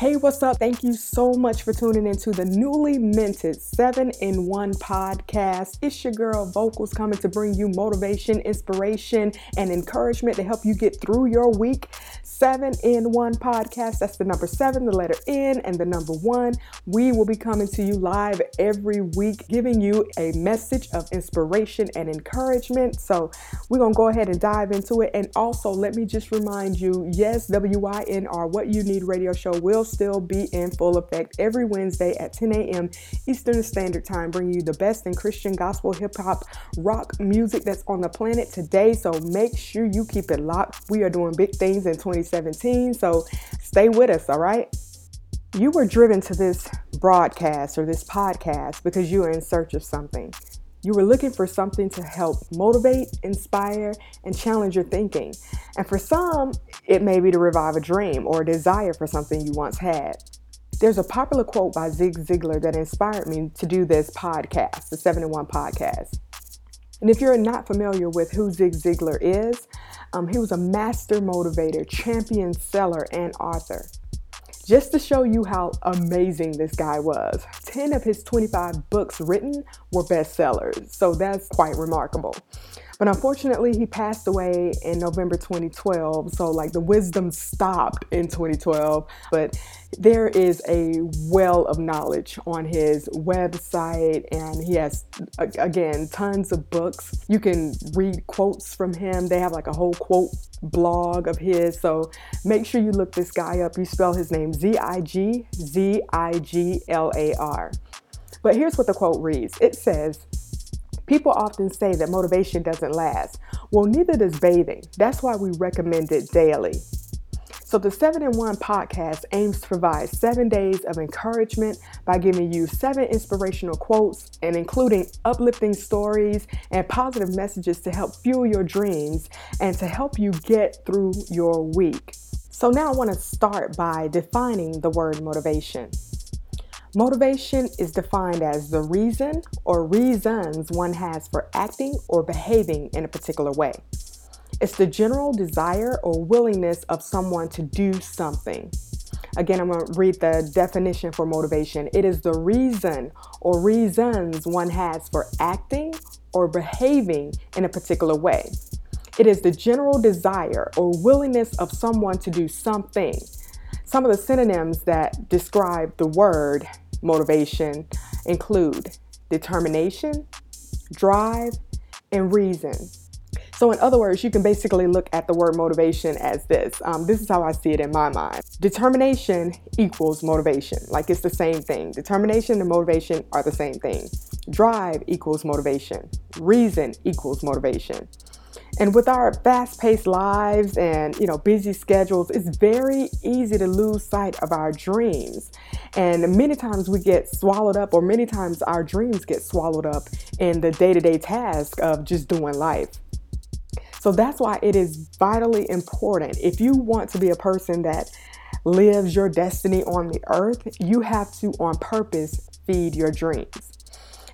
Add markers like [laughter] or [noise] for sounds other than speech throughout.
Hey, what's up? Thank you so much for tuning into the newly minted 7 in 1 podcast. It's your girl Vocals coming to bring you motivation, inspiration, and encouragement to help you get through your week. 7 in 1 podcast. That's the number 7, the letter N, and the number 1. We will be coming to you live every week, giving you a message of inspiration and encouragement. So, we're going to go ahead and dive into it. And also, let me just remind you yes, WYNR, What You Need radio show will will still be in full effect every Wednesday at 10 a.m. Eastern Standard Time, bringing you the best in Christian gospel, hip hop, rock music that's on the planet today. So make sure you keep it locked. We are doing big things in 2017, so stay with us, all right? You were driven to this broadcast or this podcast because you are in search of something. You were looking for something to help motivate, inspire, and challenge your thinking. And for some, it may be to revive a dream or a desire for something you once had. There's a popular quote by Zig Ziglar that inspired me to do this podcast, the 7 in 1 podcast. And if you're not familiar with who Zig Ziglar is, um, he was a master motivator, champion seller, and author. Just to show you how amazing this guy was, 10 of his 25 books written were bestsellers, so that's quite remarkable. But unfortunately, he passed away in November 2012. So, like, the wisdom stopped in 2012. But there is a well of knowledge on his website, and he has, again, tons of books. You can read quotes from him. They have like a whole quote blog of his. So, make sure you look this guy up. You spell his name Z I G Z I G L A R. But here's what the quote reads it says, People often say that motivation doesn't last. Well, neither does bathing. That's why we recommend it daily. So, the 7 in 1 podcast aims to provide seven days of encouragement by giving you seven inspirational quotes and including uplifting stories and positive messages to help fuel your dreams and to help you get through your week. So, now I want to start by defining the word motivation. Motivation is defined as the reason or reasons one has for acting or behaving in a particular way. It's the general desire or willingness of someone to do something. Again, I'm going to read the definition for motivation. It is the reason or reasons one has for acting or behaving in a particular way. It is the general desire or willingness of someone to do something. Some of the synonyms that describe the word motivation include determination, drive, and reason. So, in other words, you can basically look at the word motivation as this. Um, this is how I see it in my mind. Determination equals motivation, like it's the same thing. Determination and motivation are the same thing. Drive equals motivation, reason equals motivation. And with our fast-paced lives and you know busy schedules, it's very easy to lose sight of our dreams. And many times we get swallowed up, or many times our dreams get swallowed up in the day-to-day task of just doing life. So that's why it is vitally important. If you want to be a person that lives your destiny on the earth, you have to, on purpose, feed your dreams.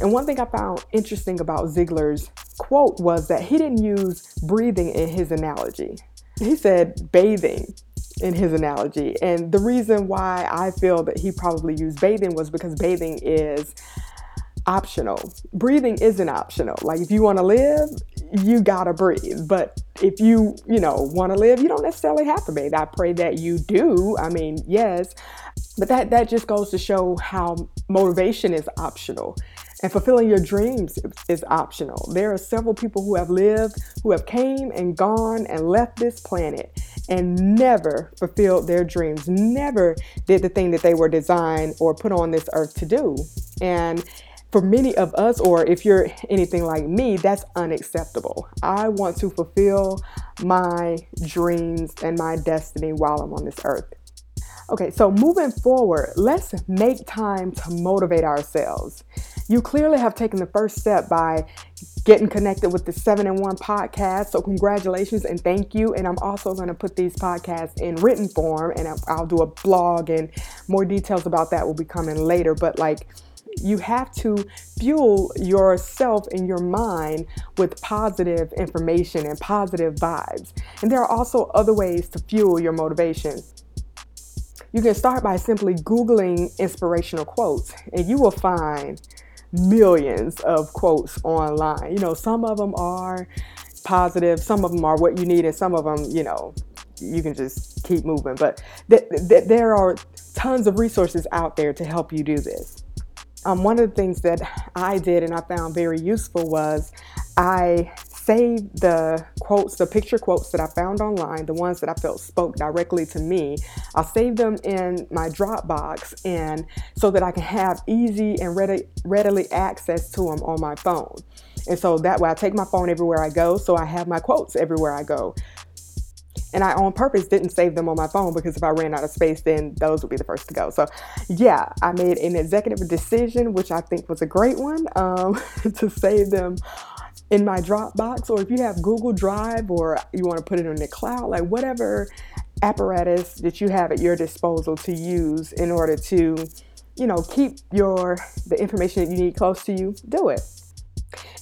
And one thing I found interesting about Ziglar's quote was that he didn't use breathing in his analogy. He said bathing in his analogy. And the reason why I feel that he probably used bathing was because bathing is optional. Breathing isn't optional. Like if you want to live, you gotta breathe. But if you, you know, want to live, you don't necessarily have to bathe. I pray that you do. I mean, yes. But that that just goes to show how motivation is optional. And fulfilling your dreams is optional. There are several people who have lived, who have came and gone and left this planet and never fulfilled their dreams, never did the thing that they were designed or put on this earth to do. And for many of us, or if you're anything like me, that's unacceptable. I want to fulfill my dreams and my destiny while I'm on this earth. Okay, so moving forward, let's make time to motivate ourselves. You clearly have taken the first step by getting connected with the 7 in 1 podcast. So, congratulations and thank you. And I'm also going to put these podcasts in written form and I'll do a blog, and more details about that will be coming later. But, like, you have to fuel yourself and your mind with positive information and positive vibes. And there are also other ways to fuel your motivation. you can start by simply Googling inspirational quotes, and you will find millions of quotes online. You know, some of them are positive, some of them are what you need, and some of them, you know, you can just keep moving. But th- th- there are tons of resources out there to help you do this. Um, one of the things that I did and I found very useful was I saved the quotes, the picture quotes that I found online, the ones that I felt spoke directly to me. I'll save them in my Dropbox and so that I can have easy and ready, readily access to them on my phone. And so that way I take my phone everywhere I go, so I have my quotes everywhere I go. And I on purpose didn't save them on my phone because if I ran out of space, then those would be the first to go. So, yeah, I made an executive decision, which I think was a great one, um, [laughs] to save them in my Dropbox. Or if you have Google Drive or you want to put it in the cloud, like whatever apparatus that you have at your disposal to use in order to, you know, keep your the information that you need close to you, do it.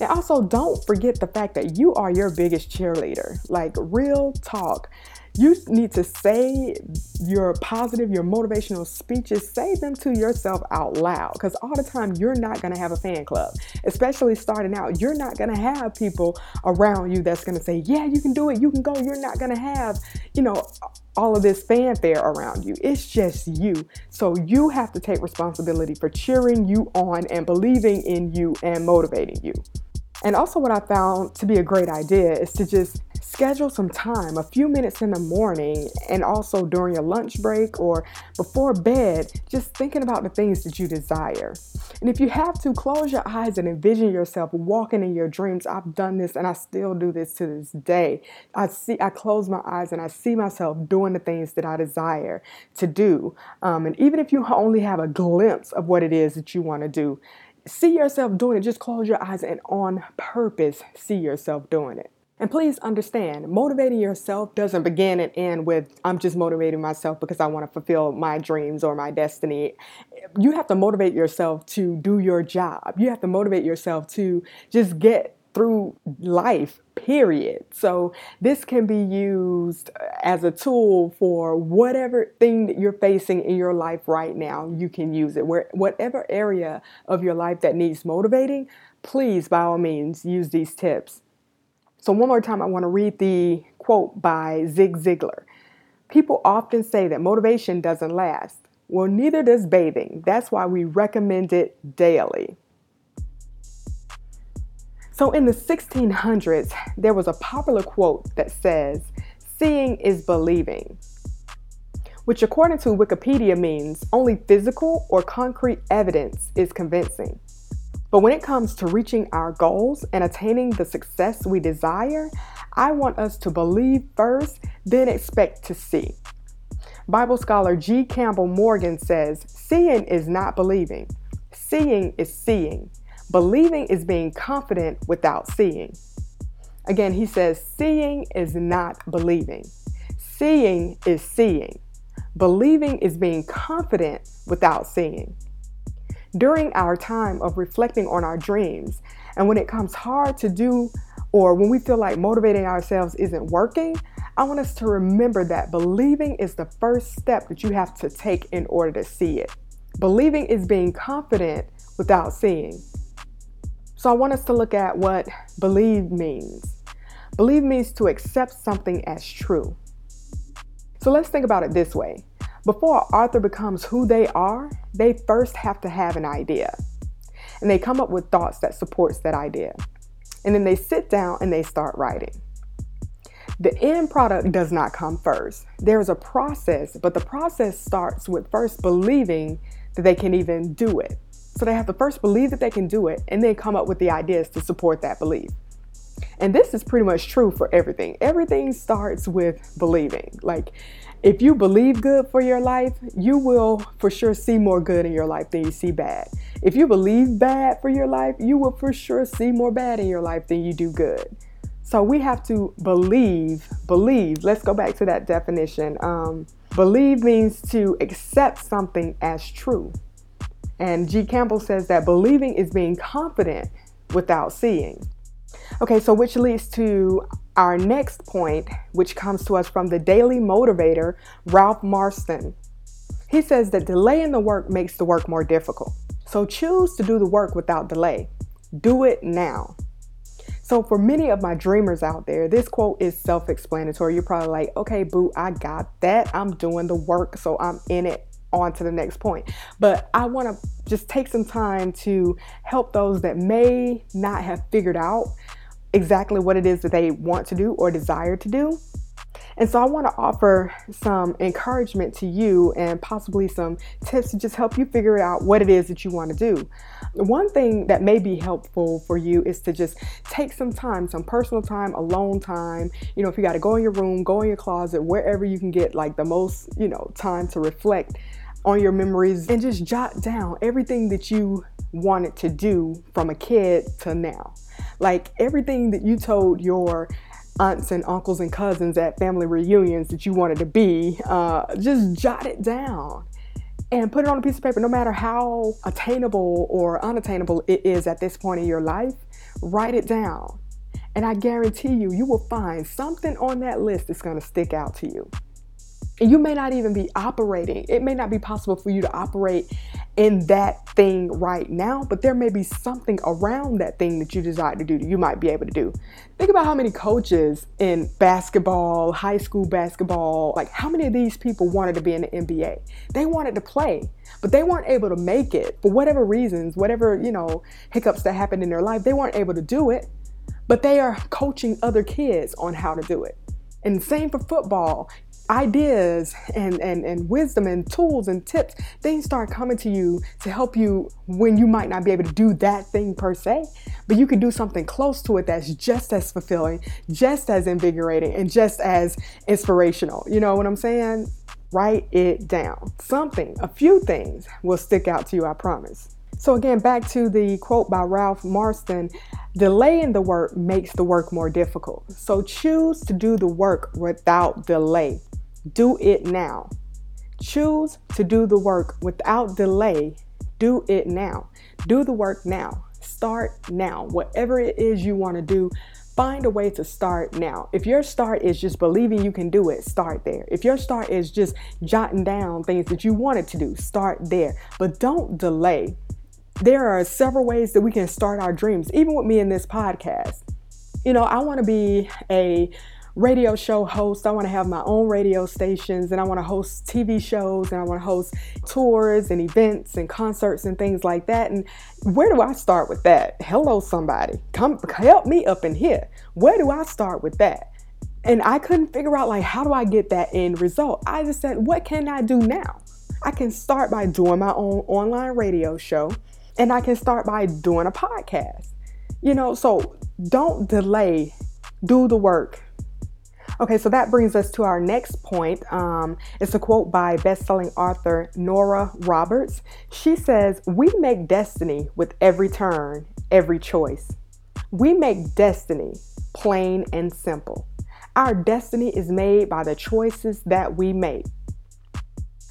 And also, don't forget the fact that you are your biggest cheerleader. Like, real talk. You need to say your positive, your motivational speeches, say them to yourself out loud. Because all the time, you're not going to have a fan club, especially starting out. You're not going to have people around you that's going to say, Yeah, you can do it, you can go. You're not going to have, you know, all of this fanfare around you. It's just you. So you have to take responsibility for cheering you on and believing in you and motivating you. And also, what I found to be a great idea is to just schedule some time, a few minutes in the morning, and also during your lunch break or before bed, just thinking about the things that you desire. And if you have to, close your eyes and envision yourself walking in your dreams. I've done this and I still do this to this day. I see, I close my eyes and I see myself doing the things that I desire to do. Um, and even if you only have a glimpse of what it is that you want to do, see yourself doing it. Just close your eyes and on purpose see yourself doing it. And please understand, motivating yourself doesn't begin and end with, I'm just motivating myself because I want to fulfill my dreams or my destiny. You have to motivate yourself to do your job. You have to motivate yourself to just get through life, period. So, this can be used uh, as a tool for whatever thing that you're facing in your life right now. You can use it. Where, whatever area of your life that needs motivating, please, by all means, use these tips. So, one more time, I want to read the quote by Zig Ziglar. People often say that motivation doesn't last. Well, neither does bathing. That's why we recommend it daily. So in the 1600s, there was a popular quote that says, Seeing is believing, which according to Wikipedia means only physical or concrete evidence is convincing. But when it comes to reaching our goals and attaining the success we desire, I want us to believe first, then expect to see. Bible scholar G. Campbell Morgan says, Seeing is not believing, seeing is seeing. Believing is being confident without seeing. Again, he says, seeing is not believing. Seeing is seeing. Believing is being confident without seeing. During our time of reflecting on our dreams, and when it comes hard to do, or when we feel like motivating ourselves isn't working, I want us to remember that believing is the first step that you have to take in order to see it. Believing is being confident without seeing. So I want us to look at what believe means. Believe means to accept something as true. So let's think about it this way. Before an author becomes who they are, they first have to have an idea. And they come up with thoughts that supports that idea. And then they sit down and they start writing. The end product does not come first. There's a process, but the process starts with first believing that they can even do it. So they have to first believe that they can do it and then come up with the ideas to support that belief. And this is pretty much true for everything. Everything starts with believing. Like, if you believe good for your life, you will for sure see more good in your life than you see bad. If you believe bad for your life, you will for sure see more bad in your life than you do good. So we have to believe, believe. Let's go back to that definition. Um, believe means to accept something as true. And G. Campbell says that believing is being confident without seeing. Okay, so which leads to our next point, which comes to us from the Daily Motivator, Ralph Marston. He says that delaying the work makes the work more difficult. So choose to do the work without delay. Do it now. So, for many of my dreamers out there, this quote is self explanatory. You're probably like, okay, boo, I got that. I'm doing the work, so I'm in it on to the next point. But I want to just take some time to help those that may not have figured out exactly what it is that they want to do or desire to do and so I want to offer some encouragement to you and possibly some tips to just help you figure out what it is that you want to do. One thing that may be helpful for you is to just take some time, some personal time, alone time. You know, if you got to go in your room, go in your closet, wherever you can get like the most, you know, time to reflect on your memories and just jot down everything that you wanted to do from a kid to now. Like everything that you told your aunts and uncles and cousins at family reunions that you wanted to be, uh, just jot it down and put it on a piece of paper. No matter how attainable or unattainable it is at this point in your life, write it down. And I guarantee you, you will find something on that list that's going to stick out to you. And you may not even be operating. It may not be possible for you to operate in that thing right now, but there may be something around that thing that you desire to do that you might be able to do. Think about how many coaches in basketball, high school basketball, like how many of these people wanted to be in the NBA? They wanted to play, but they weren't able to make it for whatever reasons, whatever, you know, hiccups that happened in their life, they weren't able to do it, but they are coaching other kids on how to do it. And same for football ideas and, and, and wisdom and tools and tips, things start coming to you to help you when you might not be able to do that thing per se, but you can do something close to it that's just as fulfilling, just as invigorating, and just as inspirational. You know what I'm saying? Write it down. Something, a few things will stick out to you, I promise. So, again, back to the quote by Ralph Marston delaying the work makes the work more difficult. So, choose to do the work without delay. Do it now. Choose to do the work without delay. Do it now. Do the work now. Start now. Whatever it is you want to do, find a way to start now. If your start is just believing you can do it, start there. If your start is just jotting down things that you wanted to do, start there. But don't delay. There are several ways that we can start our dreams, even with me in this podcast. You know, I want to be a radio show host. I want to have my own radio stations and I want to host TV shows and I want to host tours and events and concerts and things like that. And where do I start with that? Hello, somebody. Come help me up in here. Where do I start with that? And I couldn't figure out like how do I get that end result? I just said, what can I do now? I can start by doing my own online radio show and I can start by doing a podcast. You know, so don't delay, do the work, Okay, so that brings us to our next point. Um, it's a quote by best-selling author Nora Roberts. She says, "We make destiny with every turn, every choice. We make destiny plain and simple. Our destiny is made by the choices that we make."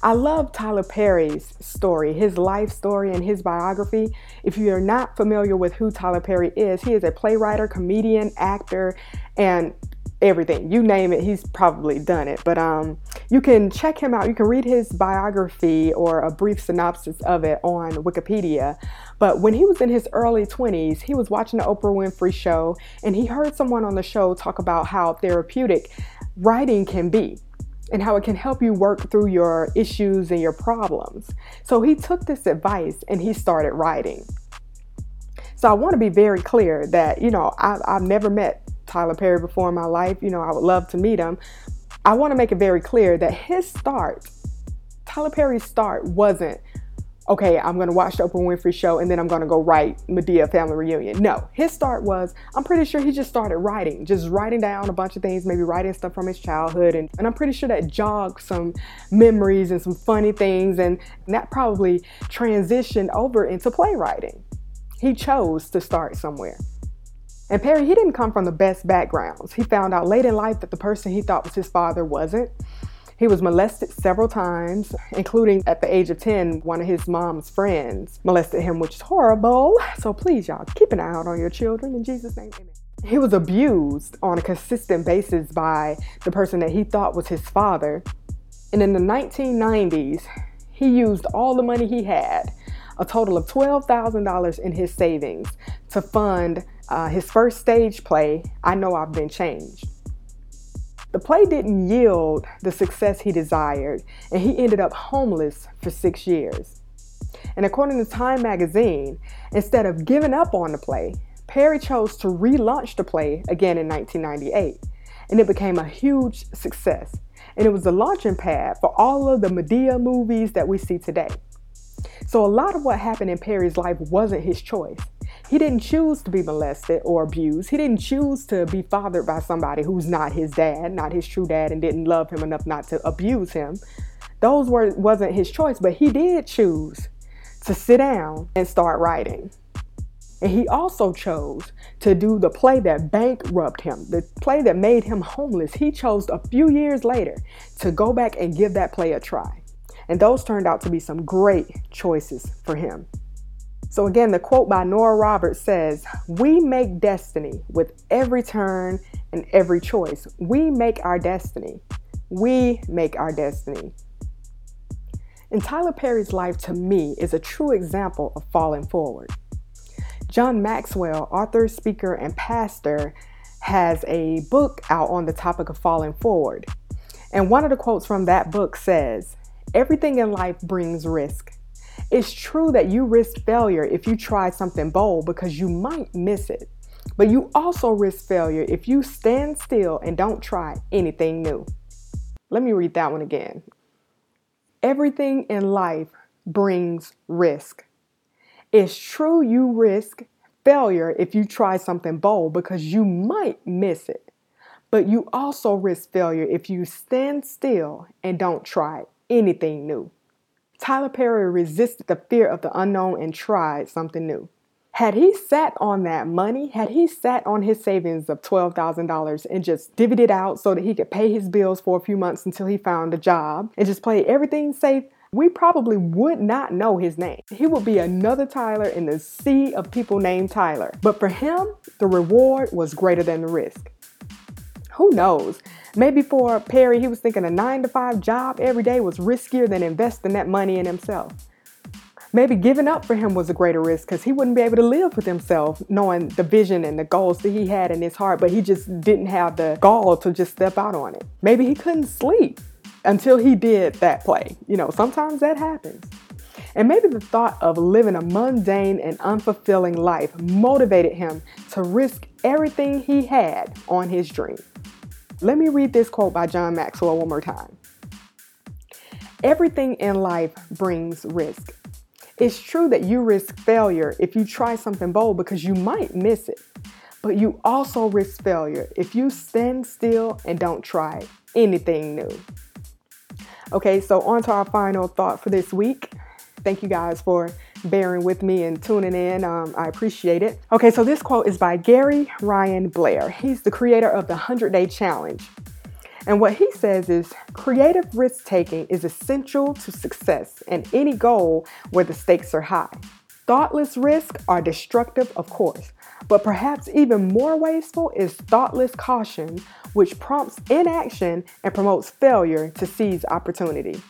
I love Tyler Perry's story, his life story, and his biography. If you are not familiar with who Tyler Perry is, he is a playwright, comedian, actor, and everything. You name it he's probably done it. But um you can check him out. You can read his biography or a brief synopsis of it on wikipedia. But when he was in his early 20s he was watching the oprah winfrey show and he heard someone on the show talk about how therapeutic writing can be and how it can help you work through your issues and your problems. So he took this advice and he started writing. So I want to be very clear that, you know, I, I've never met Tyler Perry before in my life. You know, I would love to meet him. I want to make it very clear that his start, Tyler Perry's start, wasn't okay, I'm to watch the Oprah Winfrey show and then I'm to go write Madea Family Reunion. No, his start was, I'm pretty sure he just started writing, just writing down a bunch of things, maybe writing stuff from his childhood. And, and I'm pretty sure that jogged some memories and some funny things. And, and that probably transitioned over into playwriting. He chose to start somewhere. And Perry, he didn't come from the best backgrounds. He found out late in life that the person he thought was his father wasn't. He was molested several times, including at the age of 10, one of his mom's friends molested him, which is horrible. So please, y'all, keep an eye out on your children in Jesus' name. Amen. He was abused on a consistent basis by the person that he thought was his father. And in the 1990s, he used all the money he had, a total of $12,000 in his savings, to fund uh, his first stage play, I Know I've Been Changed. The play didn't yield the success he desired, and he ended up homeless for six years. And according to Time magazine, instead of giving up on the play, Perry chose to relaunch the play again in 1998, and it became a huge success. And it was the launching pad for all of the Madea movies that we see today. So, a lot of what happened in Perry's life wasn't his choice. He didn't choose to be molested or abused. He didn't choose to be fathered by somebody who's not his dad, not his true dad, and didn't love him enough not to abuse him. Those were wasn't his choice, but he did choose to sit down and start writing. And he also chose to do the play that bankrupted him, the play that made him homeless. He chose a few years later to go back and give that play a try. And those turned out to be some great choices for him. So, again, the quote by Nora Roberts says, We make destiny with every turn and every choice. We make our destiny. We make our destiny. And Tyler Perry's life to me is a true example of falling forward. John Maxwell, author, speaker, and pastor, has a book out on the topic of falling forward. And one of the quotes from that book says, Everything in life brings risk. It's true that you risk failure if you try something bold because you might miss it. But you also risk failure if you stand still and don't try anything new. Let me read that one again. Everything in life brings risk. It's true you risk failure if you try something bold because you might miss it. But you also risk failure if you stand still and don't try anything new. Tyler Perry resisted the fear of the unknown and tried something new. Had he sat on that money, had he sat on his savings of $12,000 and just divvied it out so that he could pay his bills for a few months until he found a job and just play everything safe, we probably would not know his name. He would be another Tyler in the sea of people named Tyler. But for him, the reward was greater than the risk. Who knows? Maybe for Perry, he was thinking a nine to five job every day was riskier than investing that money in himself. Maybe giving up for him was a greater risk because he wouldn't be able to live with himself knowing the vision and the goals that he had in his heart, but he just didn't have the gall to just step out on it. Maybe he couldn't sleep until he did that play. You know, sometimes that happens. And maybe the thought of living a mundane and unfulfilling life motivated him to risk everything he had on his dream. Let me read this quote by John Maxwell one more time. Everything in life brings risk. It's true that you risk failure if you try something bold because you might miss it. But you also risk failure if you stand still and don't try anything new. Okay, so on to our final thought for this week. Thank you guys for bearing with me and tuning in. Um, I appreciate it. Okay, so this quote is by Gary Ryan Blair. He's the creator of the 100 Day Challenge. And what he says is creative risk taking is essential to success and any goal where the stakes are high. Thoughtless risks are destructive, of course, but perhaps even more wasteful is thoughtless caution, which prompts inaction and promotes failure to seize opportunity.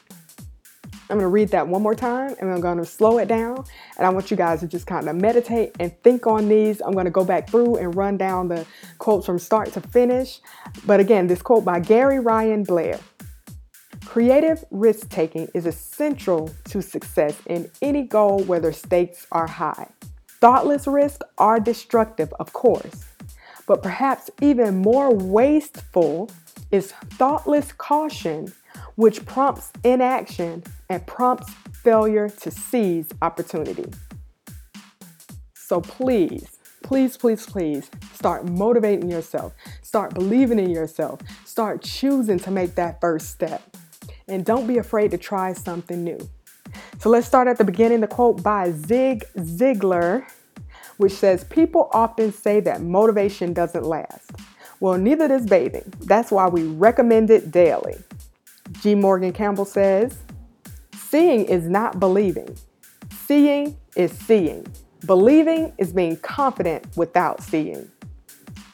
I'm to read that one more time and I'm to slow it down. And I want you guys to just kind of meditate and think on these. I'm to go back through and run down the quotes from start to finish. But again, this quote by Gary Ryan Blair Creative risk taking is essential to success in any goal where the stakes are high. Thoughtless risks are destructive, of course, but perhaps even more wasteful is thoughtless caution which prompts inaction and prompts failure to seize opportunity. So please, please, please, please start motivating yourself. Start believing in yourself. Start choosing to make that first step. And don't be afraid to try something new. So let's start at the beginning. The quote by Zig Ziglar, which says, People often say that motivation doesn't last. Well, neither does bathing. That's why we recommend it daily. G. Morgan Campbell says, Seeing is not believing. Seeing is seeing. Believing is being confident without seeing.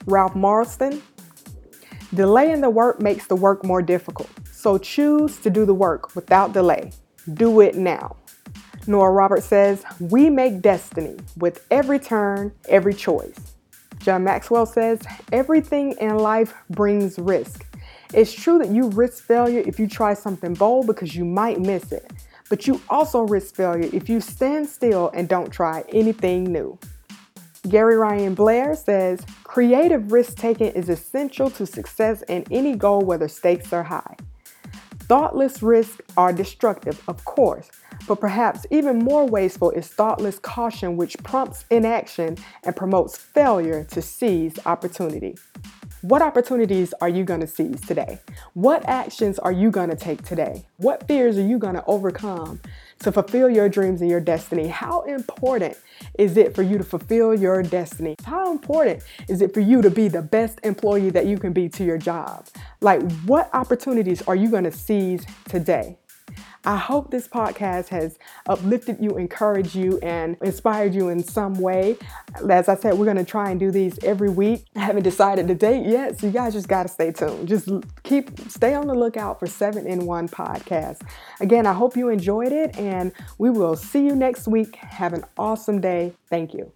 Ralph Marston, delaying the work makes the work more difficult. So choose to do the work without delay. Do it now. Nora Roberts says, We make destiny with every turn, every choice. John Maxwell says, Everything in life brings risk. It's true that you risk failure if you try something bold because you might miss it, but you also risk failure if you stand still and don't try anything new. Gary Ryan Blair says, Creative risk taking is essential to success in any goal, whether stakes are high. Thoughtless risks are destructive, of course, but perhaps even more wasteful is thoughtless caution, which prompts inaction and promotes failure to seize opportunity. What opportunities are you going to seize today? What actions are you going to take today? What fears are you going to overcome to fulfill your dreams and your destiny? How important is it for you to fulfill your destiny? How important is it for you to be the best employee that you can be to your job? Like, what opportunities are you going to seize today? I hope this podcast has uplifted you, encouraged you, and inspired you in some way. As I said, we're going to try and do these every week. I haven't decided the date yet, so you guys just got to stay tuned. Just keep, stay on the lookout for 7 in 1 podcast. Again, I hope you enjoyed it, and we will see you next week. Have an awesome day. Thank you.